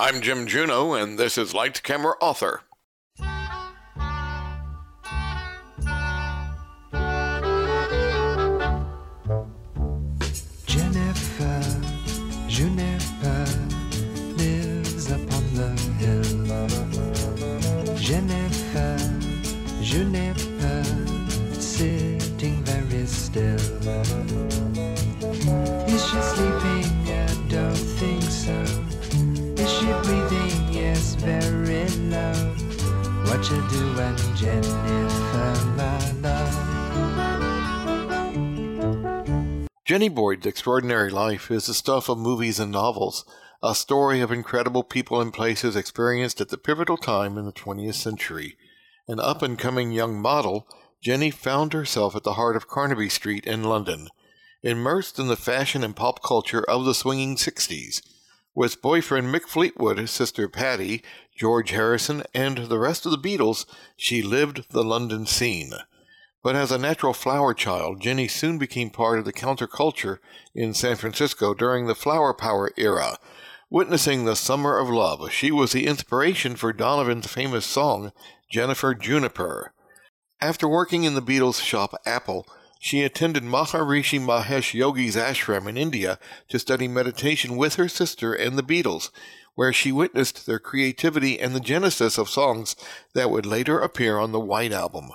I'm Jim Juno, and this is Light Camera Author. Jenny Boyd's extraordinary life is the stuff of movies and novels, a story of incredible people and places experienced at the pivotal time in the 20th century. An up and coming young model, Jenny found herself at the heart of Carnaby Street in London, immersed in the fashion and pop culture of the swinging 60s. With boyfriend Mick Fleetwood, sister Pattie, George Harrison, and the rest of the Beatles, she lived the London scene. But as a natural flower child, Jenny soon became part of the counterculture in San Francisco during the flower power era. Witnessing the summer of love, she was the inspiration for Donovan's famous song, Jennifer Juniper. After working in the Beatles' shop Apple, she attended Maharishi Mahesh Yogi's ashram in India to study meditation with her sister and the Beatles, where she witnessed their creativity and the genesis of songs that would later appear on the White Album.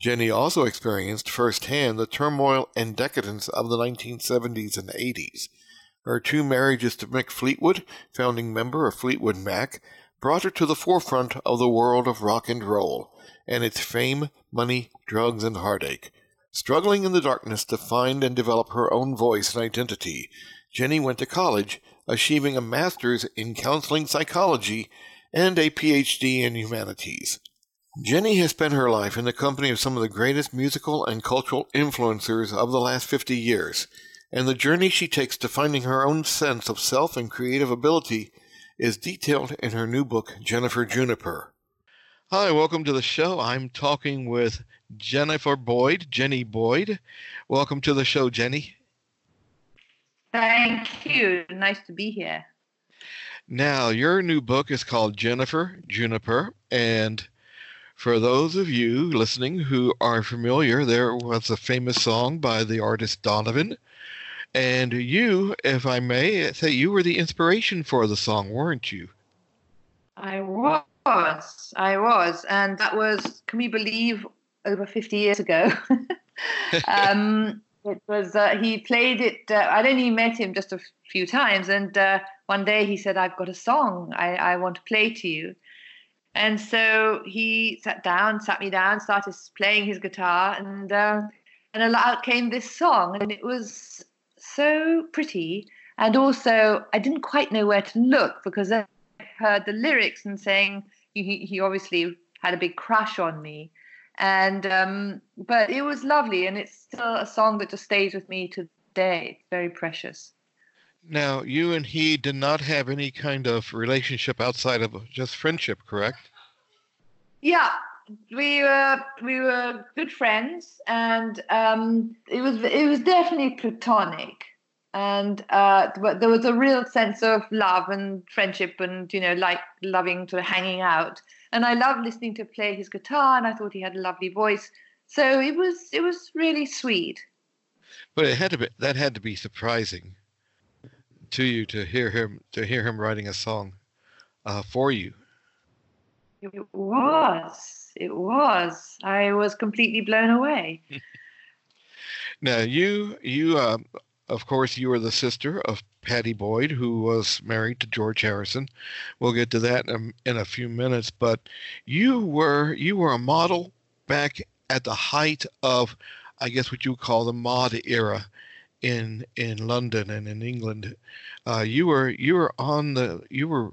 Jenny also experienced firsthand the turmoil and decadence of the 1970s and 80s. Her two marriages to Mick Fleetwood, founding member of Fleetwood Mac, brought her to the forefront of the world of rock and roll, and its fame, money, drugs, and heartache. Struggling in the darkness to find and develop her own voice and identity, Jenny went to college, achieving a master's in counseling psychology and a PhD in humanities. Jenny has spent her life in the company of some of the greatest musical and cultural influencers of the last 50 years, and the journey she takes to finding her own sense of self and creative ability is detailed in her new book, Jennifer Juniper. Hi, welcome to the show. I'm talking with Jennifer Boyd, Jenny Boyd. Welcome to the show, Jenny. Thank you. Nice to be here. Now, your new book is called Jennifer Juniper, and for those of you listening who are familiar, there was a famous song by the artist Donovan. And you, if I may say, you were the inspiration for the song, weren't you? I was. I was. And that was, can we believe, over 50 years ago? um, it was, uh, he played it, uh, I'd only met him just a few times. And uh, one day he said, I've got a song I, I want to play to you. And so he sat down, sat me down, started playing his guitar, and uh, and out came this song, and it was so pretty. And also, I didn't quite know where to look because I heard the lyrics and saying he, he obviously had a big crush on me, and um, but it was lovely, and it's still a song that just stays with me today. It's very precious. Now, you and he did not have any kind of relationship outside of just friendship, correct? Yeah, we were we were good friends, and um, it was it was definitely platonic, and uh, but there was a real sense of love and friendship, and you know, like loving sort of hanging out. And I loved listening to play his guitar, and I thought he had a lovely voice. So it was it was really sweet. But it had to be that had to be surprising to you to hear him to hear him writing a song uh, for you. It was. It was. I was completely blown away. now you you uh, of course you are the sister of Pattie Boyd, who was married to George Harrison. We'll get to that in a, in a few minutes. But you were you were a model back at the height of, I guess, what you would call the mod era in in London and in England. Uh, you were you were on the you were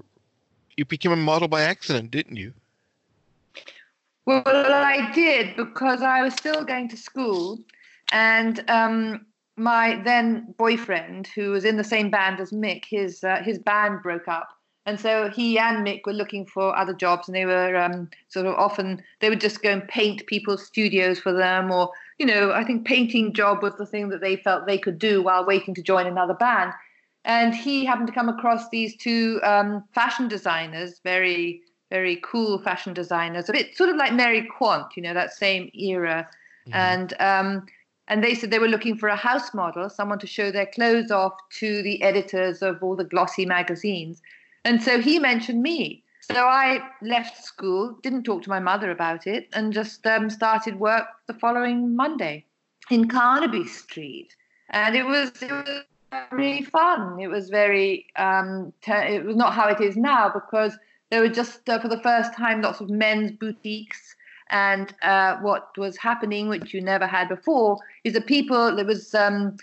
you became a model by accident, didn't you? Well, I did because I was still going to school, and um, my then boyfriend, who was in the same band as Mick, his uh, his band broke up, and so he and Mick were looking for other jobs, and they were um, sort of often they would just go and paint people's studios for them, or you know, I think painting job was the thing that they felt they could do while waiting to join another band. and he happened to come across these two um, fashion designers, very very cool fashion designers, a bit sort of like Mary Quant, you know, that same era, and. Um, and they said they were looking for a house model, someone to show their clothes off to the editors of all the glossy magazines. And so he mentioned me. So I left school, didn't talk to my mother about it, and just um, started work the following Monday in Carnaby Street. And it was it was really fun. It was very um, it was not how it is now because there were just uh, for the first time lots of men's boutiques. And uh, what was happening, which you never had before, is that people there was um,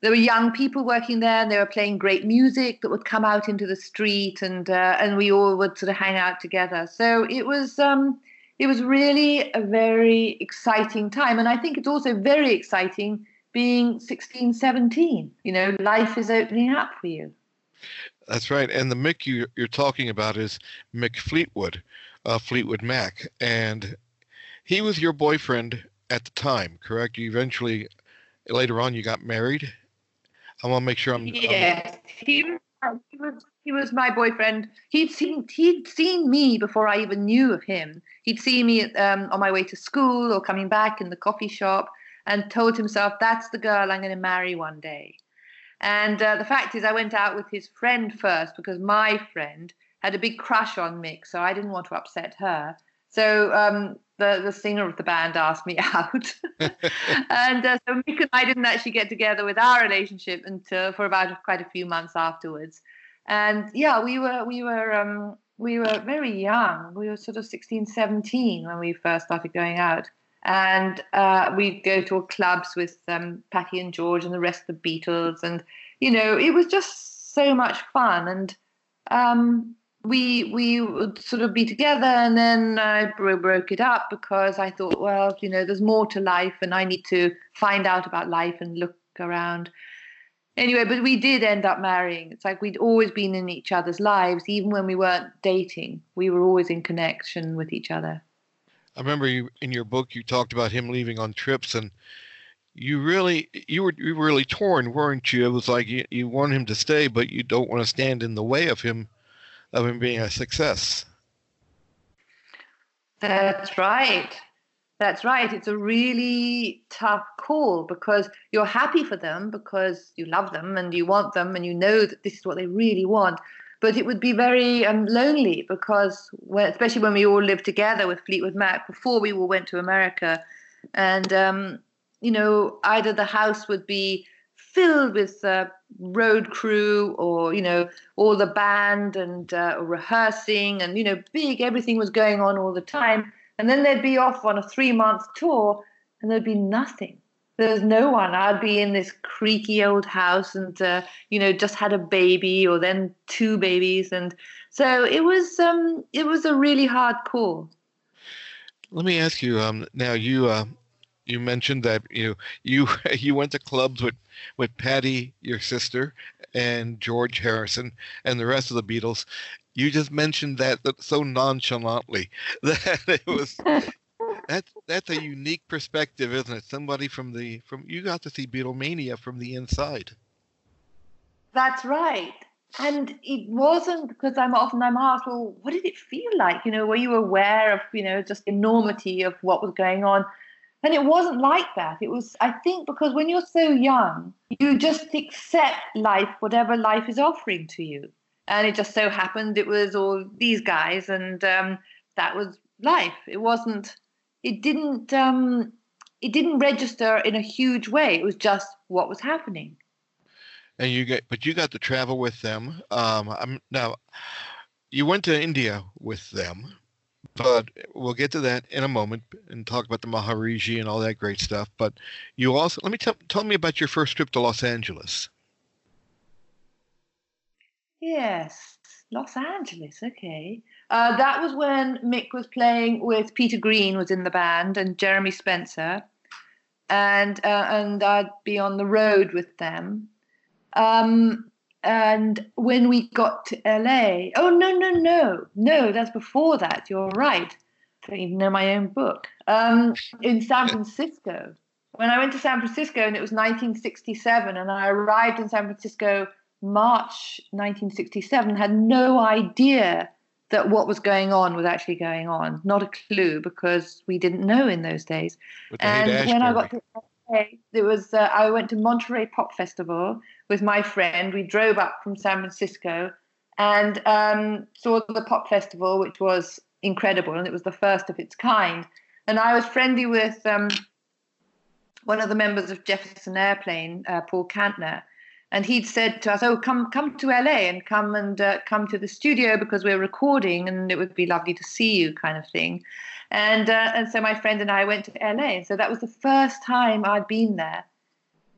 there were young people working there and they were playing great music that would come out into the street and uh, and we all would sort of hang out together. So it was um, it was really a very exciting time. And i think it's also very exciting being 16 17 you know life is opening up for you. That's right. And the mick you, you're talking about is mick fleetwood uh, fleetwood mac. And he was your boyfriend at the time correct? You eventually later on you got married I want to make sure I'm. Yes, I'm... He, he was. He was my boyfriend. He'd seen he'd seen me before I even knew of him. He'd seen me um, on my way to school or coming back in the coffee shop, and told himself that's the girl I'm going to marry one day. And uh, the fact is, I went out with his friend first because my friend had a big crush on Mick, so I didn't want to upset her. So um, the, the singer of the band asked me out. and uh, so Mick and I didn't actually get together with our relationship until for about quite a few months afterwards. And yeah, we were we were um, we were very young. We were sort of 16, 17 when we first started going out. And uh, we'd go to clubs with um, Pattie and George and the rest of the Beatles. And, you know, it was just so much fun. And um, we we would sort of be together and then I broke it up because I thought, well, you know, there's more to life and I need to find out about life and look around. Anyway, but we did end up marrying. It's like we'd always been in each other's lives, even when we weren't dating. We were always in connection with each other. I remember you in your book you talked about him leaving on trips and you really you were you were really torn, weren't you? It was like you, you want him to stay, but you don't want to stand in the way of him of him being a success. That's right. That's right. It's a really tough call because you're happy for them because you love them and you want them and you know that this is what they really want. But it would be very um, lonely because, when, especially when we all lived together with Fleetwood Mac before we all went to America, and um, you know, either the house would be filled with uh, road crew or you know all the band and uh, rehearsing and you know big everything was going on all the time. And then they'd be off on a three month tour and there'd be nothing. There's no one. I'd be in this creaky old house and uh, you know just had a baby or then two babies. And so it was um it was a really hard call let me ask you um now you uh you mentioned that you you you went to clubs with with Pattie, your sister, and George Harrison, and the rest of the Beatles. You just mentioned that, that so nonchalantly that it was. that's that's a unique perspective, isn't it? Somebody from the from you got to see Beatlemania from the inside. That's right. And it wasn't because I'm often I'm asked, well, what did it feel like? You know, were you aware of, you know, just enormity of what was going on? And it wasn't like that. It was, I think, because when you're so young, you just accept life, whatever life is offering to you. And it just so happened it was all these guys, and um, that was life. It wasn't, it didn't, um, it didn't register in a huge way. It was just what was happening. And you get, but you got to travel with them. Um, I'm now, you went to India with them but we'll get to that in a moment and talk about the Maharishi and all that great stuff. But you also let me tell tell me about your first trip to Los Angeles. Yes, Los Angeles. Okay, uh, that was when Mick was playing with Peter Green was in the band and Jeremy Spencer, and uh, and I'd be on the road with them. Um, and when we got to LA, oh no, no, no, no, that's before that. You're right. I don't even know my own book. Um, in San Francisco, when I went to San Francisco, and it was 1967, and I arrived in San Francisco March 1967, had no idea that what was going on was actually going on. Not a clue because we didn't know in those days. And when I got to LA, there was uh, I went to Monterey Pop Festival with my friend. We drove up from San Francisco and um, saw the pop festival, which was incredible, and it was the first of its kind. And I was friendly with um, one of the members of Jefferson Airplane, uh, Paul Kantner, and he'd said to us, "Oh, come come to LA and come and uh, come to the studio because we're recording, and it would be lovely to see you," kind of thing. And uh, and so my friend and I went to LA. So that was the first time I'd been there,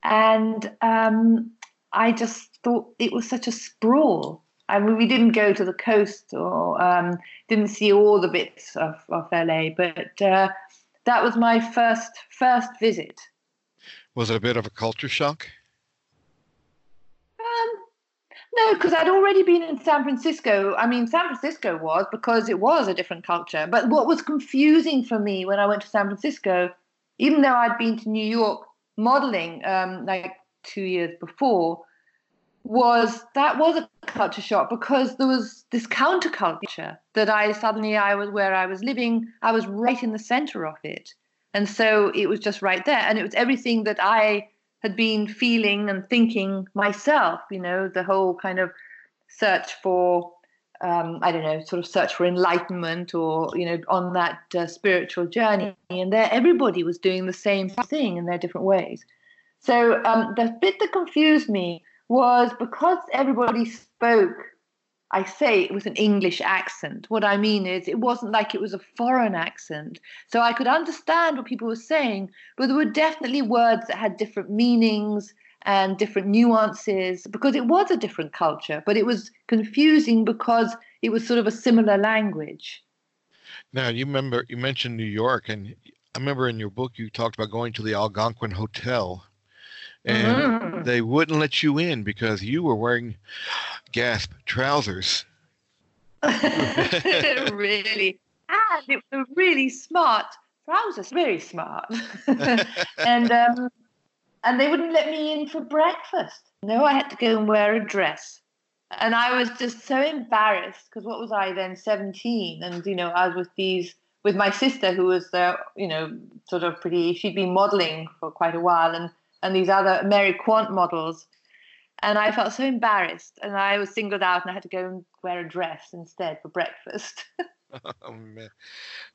and um, I just thought it was such a sprawl. I mean, we didn't go to the coast or um, didn't see all the bits of, of LA, but uh, that was my first first visit. Was it a bit of a culture shock? Um, no, because I'd already been in San Francisco. I mean, San Francisco was because it was a different culture. But what was confusing for me when I went to San Francisco, even though I'd been to New York modeling um, like two years before, was that was a culture shock because there was this counterculture that I suddenly I was where I was living. I was right in the center of it, and so it was just right there, and it was everything that I had been feeling and thinking myself, you know, the whole kind of search for, um, I don't know, sort of search for enlightenment or, you know, on that uh, spiritual journey. And there, everybody was doing the same thing in their different ways. So um, the bit that confused me was because everybody spoke, I say it was an English accent. What I mean is, it wasn't like it was a foreign accent. So I could understand what people were saying, but there were definitely words that had different meanings and different nuances because it was a different culture, but it was confusing because it was sort of a similar language. Now you remember you mentioned New York, and I remember in your book you talked about going to the Algonquin Hotel, and Mhm. they wouldn't let you in because you were wearing gasp trousers. really. And it was a really smart trousers, very smart. and um, and they wouldn't let me in for breakfast. No, I had to go and wear a dress. And I was just so embarrassed because what was I then, 17? And, you know, I was with these, with my sister who was, uh, you know, sort of pretty, she'd been modeling for quite a while and, and these other Mary Quant models. And I felt so embarrassed. And I was singled out and I had to go and wear a dress instead for breakfast. Oh, man.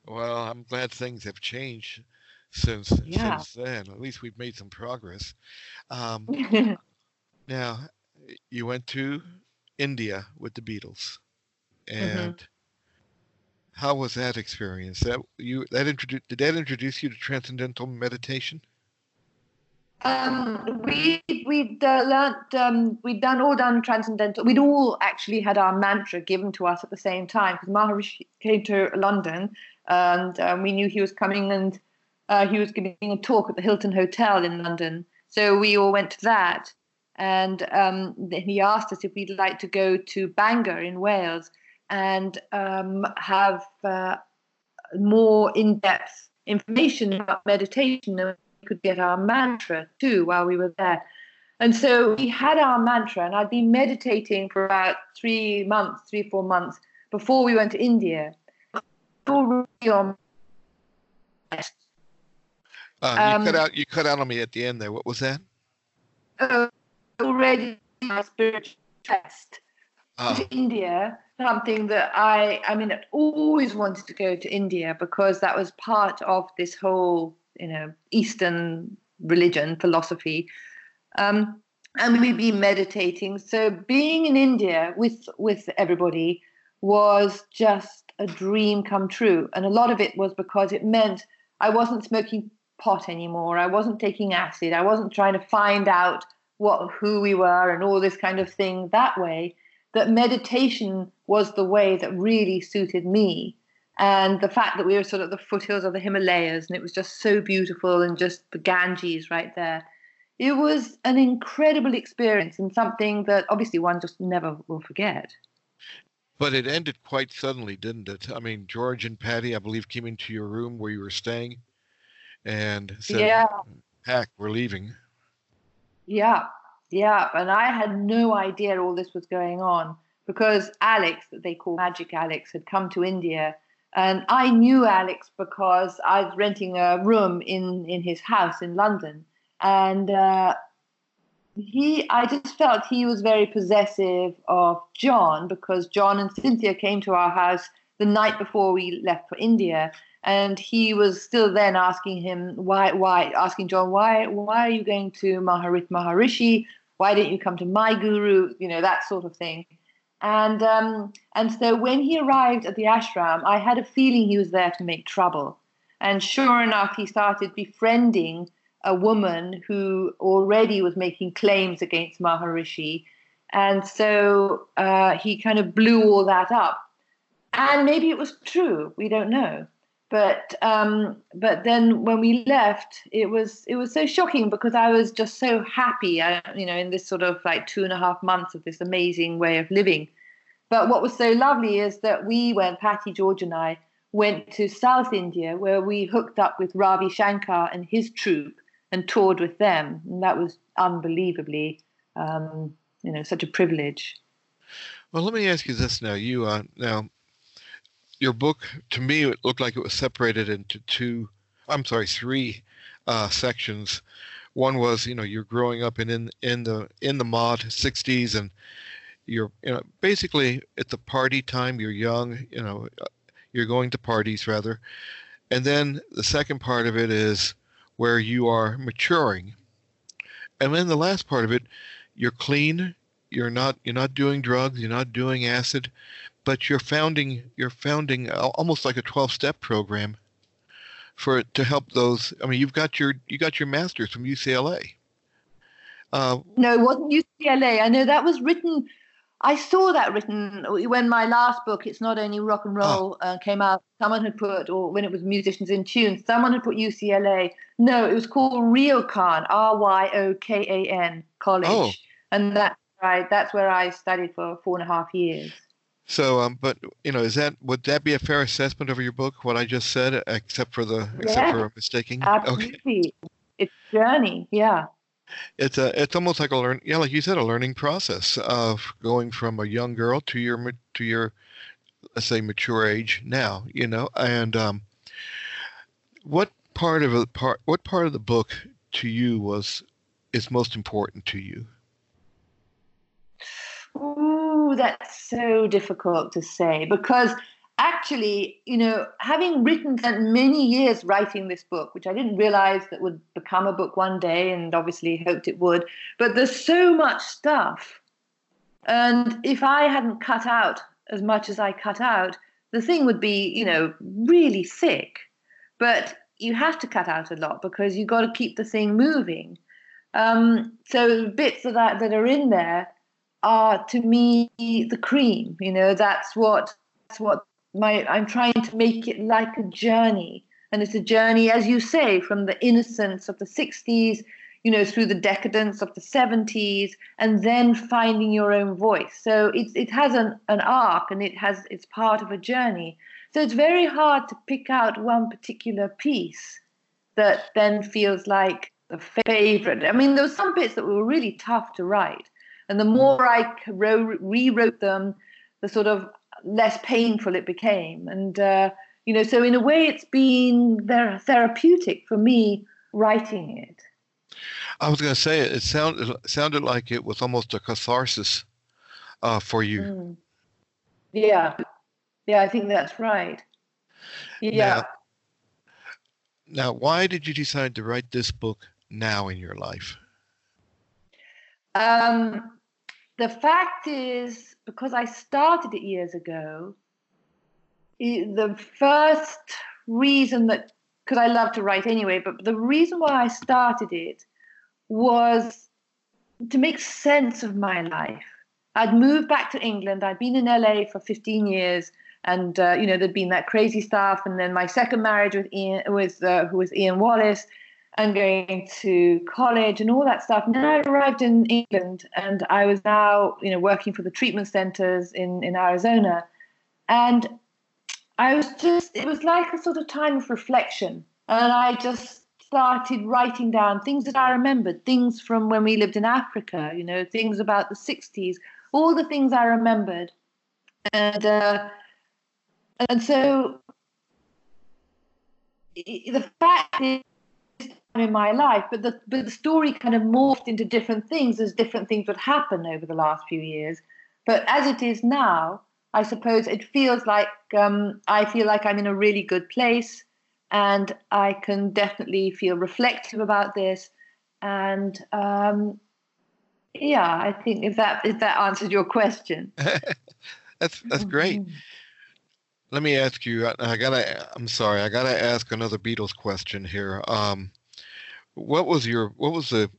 Well, I'm glad things have changed since Yeah. since then. At least we've made some progress. Um, now, you went to India with the Beatles, and how was that experience? That you that introduced did that introduce you to transcendental meditation? Um, we we'd uh, learnt um, we'd done all done transcendental. We'd all actually had our mantra given to us at the same time because Maharishi came to London and um, we knew he was coming and uh, he was giving a talk at the Hilton Hotel in London. So we all went to that, and um, he asked us if we'd like to go to Bangor in Wales and um, have uh, more in-depth information about meditation and could get our mantra too while we were there. And so we had our mantra, and I'd been meditating for about three months, three, four months before we went to India. Already on Uh, you cut Um, out you cut out on me at the end there. What was that? uh, already my spiritual test Oh, to India, something that I, I mean, I always wanted to go to India because that was part of this whole, you know, Eastern religion philosophy. Um, and we'd be meditating. So being in India with with everybody was just a dream come true. And a lot of it was because it meant I wasn't smoking pot anymore. I wasn't taking acid. I wasn't trying to find out what who we were and all this kind of thing that way that meditation was the way that really suited me. And the fact that we were sort of the foothills of the Himalayas and it was just so beautiful and just the Ganges right there. It was an incredible experience and something that obviously one just never will forget. but it ended quite suddenly, didn't it? I mean, George and Pattie, I believe, came into your room where you were staying, and said, Yeah, "Pack, we're leaving." yeah, Yeah, and I had no idea all this was going on because Alex, that they call Magic Alex, had come to India. And I knew Alex because I was renting a room in, in his house in London. And uh, he, I just felt he was very possessive of John because John and Cynthia came to our house the night before we left for India. And he was still then asking him why, why, asking John, why, why are you going to Maharit Maharishi? Why didn't you come to my guru? You know, that sort of thing. And um, and so when he arrived at the ashram, I had a feeling he was there to make trouble. And sure enough, he started befriending a woman who already was making claims against Maharishi. And so uh, he kind of blew all that up. And maybe it was true. We don't know. But um, but then when we left, it was it was so shocking because I was just so happy, uh, you know, in this sort of like two and a half months of this amazing way of living. But what was so lovely is that we went, Pattie, George, and I went to South India where we hooked up with Ravi Shankar and his troupe and toured with them, and that was unbelievably, um, you know, such a privilege. Well, let me ask you this now. You uh, now your book to me it looked like it was separated into two i'm sorry three uh, sections one was you know you're growing up in in, in the in the mod 60s and you're you know basically at the party time you're young you know you're going to parties rather. And then the second part of it is where you are maturing. And then the last part of it you're clean you're not you're not doing drugs you're not doing acid but you're founding you're founding almost like a 12 step program for to help those i mean you've got your you got your masters from ucla uh, no it wasn't ucla i know that was written i saw that written when my last book it's not only rock and roll uh, came out someone had put or when it was musicians in tune someone had put ucla no it was called ryokan r-y-o-k-a-n college oh. and that's right that's where i studied for four and a half years so, um, but you know, is that would that be a fair assessment of your book? What I just said, except for the yeah, except for mistaking. Absolutely, okay. it's journey. Yeah. It's a it's almost like a learn yeah like you said a learning process of going from a young girl to your to your let's say mature age now you know? And um, what part of the part what part of the book to you was is most important to you? Ooh, that's so difficult to say because actually, you know, having written many years writing this book, which I didn't realize that would become a book one day and obviously hoped it would, but there's so much stuff. And if I hadn't cut out as much as I cut out, the thing would be, you know, really thick. But you have to cut out a lot because you've got to keep the thing moving. Um, so bits of that that are in there are to me the cream. You know, that's what that's what my I'm trying to make it like a journey. And it's a journey, as you say, from the innocence of the 60s, you know, through the decadence of the 70s, and then finding your own voice. So it's it has an, an arc and it has it's part of a journey. So it's very hard to pick out one particular piece that then feels like the favorite. I mean, there were some bits that were really tough to write. And the mm. more I rewrote them, the sort of less painful it became. And, uh, you know, so in a way, it's been therapeutic for me writing it. I was going to say it sounded sounded like it was almost a catharsis uh, for you. Mm. Yeah, yeah, I think that's right. Yeah. Now, now, why did you decide to write this book now in your life? Um, the fact is, because I started it years ago, the first reason that, because I love to write anyway, but the reason why I started it was to make sense of my life. I'd moved back to England. I'd been in LA for 15 years, and uh, you know there'd been that crazy stuff. And then my second marriage with Ian, with uh, who was Ian Wallace, and going to college and all that stuff. And I arrived in England and I was now, you know, working for the treatment centers in, in Arizona. And I was just, it was like a sort of time of reflection. And I just started writing down things that I remembered, things from when we lived in Africa, you know, things about the 60s, all the things I remembered. And uh, and so the fact is in my life, but the but the story kind of morphed into different things as different things would happen over the last few years. But as it is now, I suppose it feels like um, I feel like I'm in a really good place, and I can definitely feel reflective about this. And um, yeah, I think if that if that answered your question, that's that's great. Mm-hmm. Let me ask you. I gotta. I'm sorry. I gotta ask another Beatles question here. Um, what was your what was the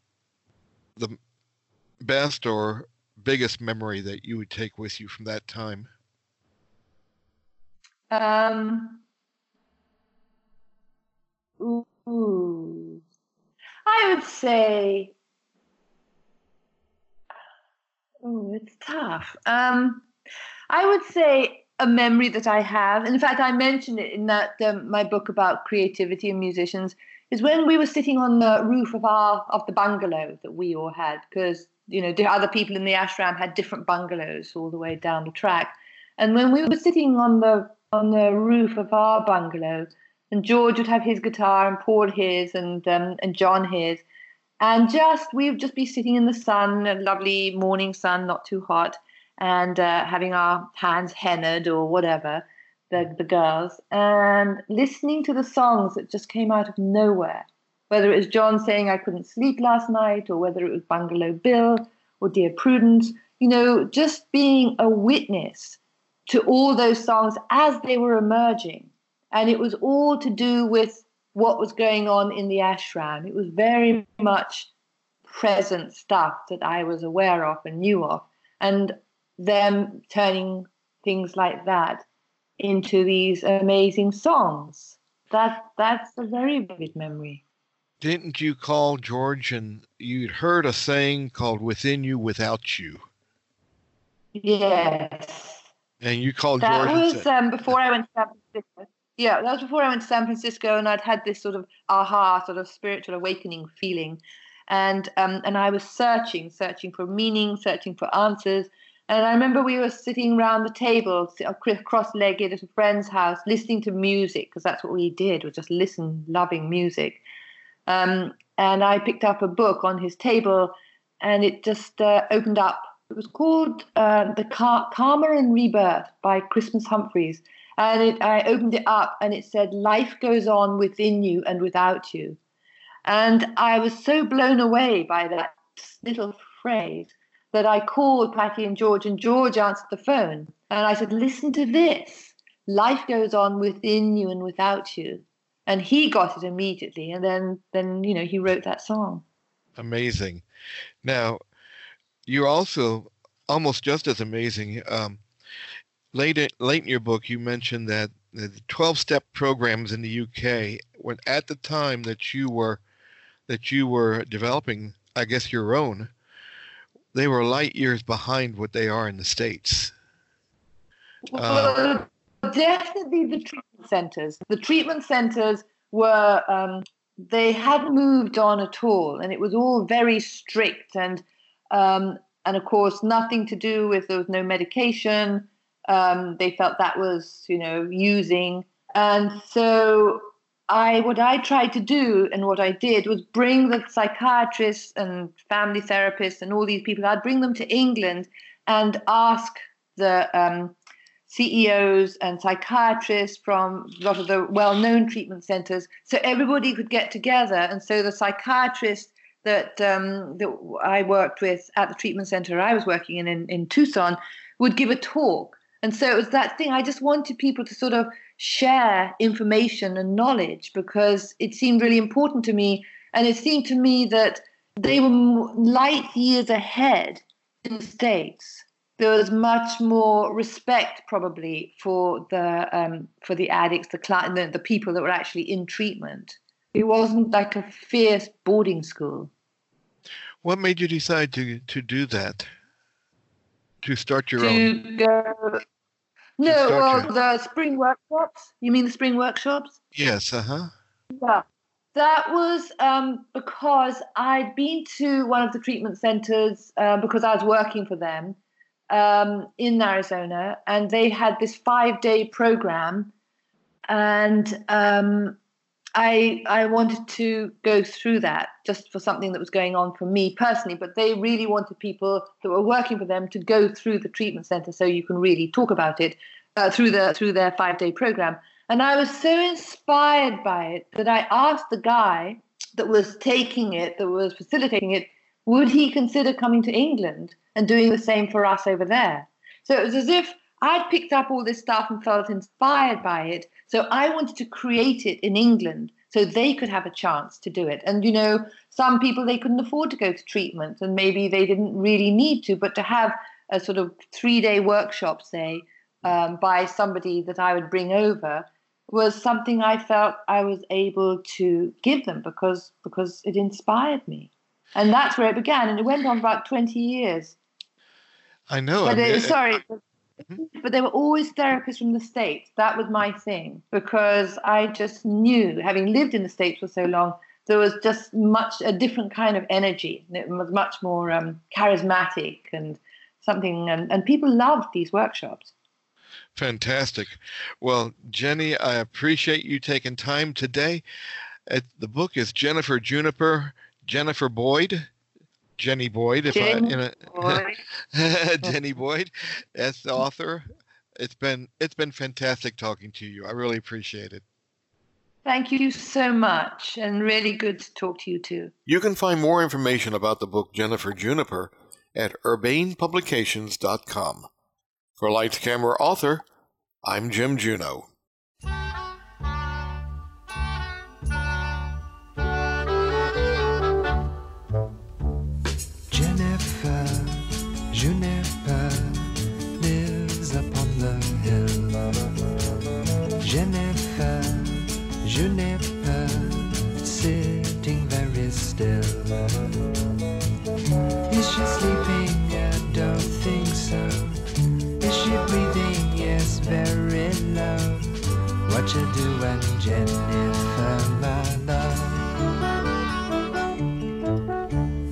the best or biggest memory that you would take with you from that time? Um, ooh, I would say, oh, it's tough. Um, I would say a memory that I have. In fact, I mentioned it in that um, my book about creativity and musicians. Is when we were sitting on the roof of our of the bungalow that we all had, because you know the other people in the ashram had different bungalows all the way down the track, and when we were sitting on the on the roof of our bungalow, and George would have his guitar and Paul his and um, and John his, and just we would just be sitting in the sun, a lovely morning sun, not too hot, and uh, having our hands hennaed or whatever, the the girls, and listening to the songs that just came out of nowhere. Whether it was John saying I couldn't sleep last night, or whether it was Bungalow Bill or Dear Prudence, you know, just being a witness to all those songs as they were emerging. And it was all to do with what was going on in the ashram. It was very much present stuff that I was aware of and knew of. And them turning things like that into these amazing songs. That that's a very vivid memory. Didn't you call George and you'd heard a saying called within you without you? Yes. And you called that George. That was um, before I went to San Francisco. Yeah, that was before I went to San Francisco, and I'd had this sort of aha, sort of spiritual awakening feeling, and um, and I was searching, searching for meaning, searching for answers. And I remember we were sitting around the table, cross-legged at a friend's house, listening to music because that's what we did. We just listen, loving music. Um, and I picked up a book on his table, and it just uh, opened up it was called uh, The Car- Karma and Rebirth by Christmas Humphreys. And it, I opened it up and it said, Life goes on within you and without you. And I was so blown away by that little phrase that I called Pattie and George, and George answered the phone. And I said, Listen to this. Life goes on within you and without you. And he got it immediately. And then, then you know, he wrote that song. Amazing. Now, you're also almost just as amazing. Um, late in, late in your book, you mentioned that the 12-step programs in the UK, when at the time that you were that you were developing, I guess your own, they were light years behind what they are in the states. Well, uh, definitely the treatment centers. The treatment centers were um, they hadn't moved on at all, and it was all very strict and um, and of course, nothing to do with there was no medication. Um, they felt that was, you know, using. And so I what I tried to do and what I did was bring the psychiatrists and family therapists and all these people. I'd bring them to England and ask the um, CEOs and psychiatrists from a lot of the well-known treatment centers, so everybody could get together. And so the psychiatrist that um, that I worked with at the treatment center I was working in, in in Tucson would give a talk, and so it was that thing. I just wanted people to sort of share information and knowledge because it seemed really important to me, and it seemed to me that they were light years ahead in the states. There was much more respect, probably, for the um, for the addicts, the, client, the the people that were actually in treatment. It wasn't like a fierce boarding school. What made you decide to to do that? To start your to own? Go, no, well, the spring workshops. You mean the spring workshops? Yes. Uh huh. Yeah. That was um, because I'd been to one of the treatment centers uh, because I was working for them um, in Arizona, and they had this five day program. And um, I, I wanted to go through that just for something that was going on for me personally, but they really wanted people that were working for them to go through the treatment center so you can really talk about it uh, through the through their five day program. And I was so inspired by it that I asked the guy that was taking it, that was facilitating it, would he consider coming to England and doing the same for us over there? So it was as if I'd picked up all this stuff and felt inspired by it. So I wanted to create it in England so they could have a chance to do it. And, you know, some people, they couldn't afford to go to treatment and maybe they didn't really need to, but to have a sort of three day workshop, say, um, by somebody that I would bring over was something I felt I was able to give them because because it inspired me, and that's where it began, and it went on for about twenty years. I know. But I mean, it, sorry, but they were always therapists from the states. That was my thing because I just knew, having lived in the states for so long, there was just much a different kind of energy. It was much more um, charismatic and something, and, and people loved these workshops. Fantastic. Well, Jenny, I appreciate you taking time today. Uh, the book is Jennifer Juniper, Jennifer Boyd, Jenny Boyd. If Jenny I, Boyd. Jenny Boyd, as the author. It's been it's been fantastic talking to you. I really appreciate it. Thank you so much, and really good to talk to you too. You can find more information about the book Jennifer Juniper at urbanepublications.com. For Lights Camera Author, I'm Jim Juno.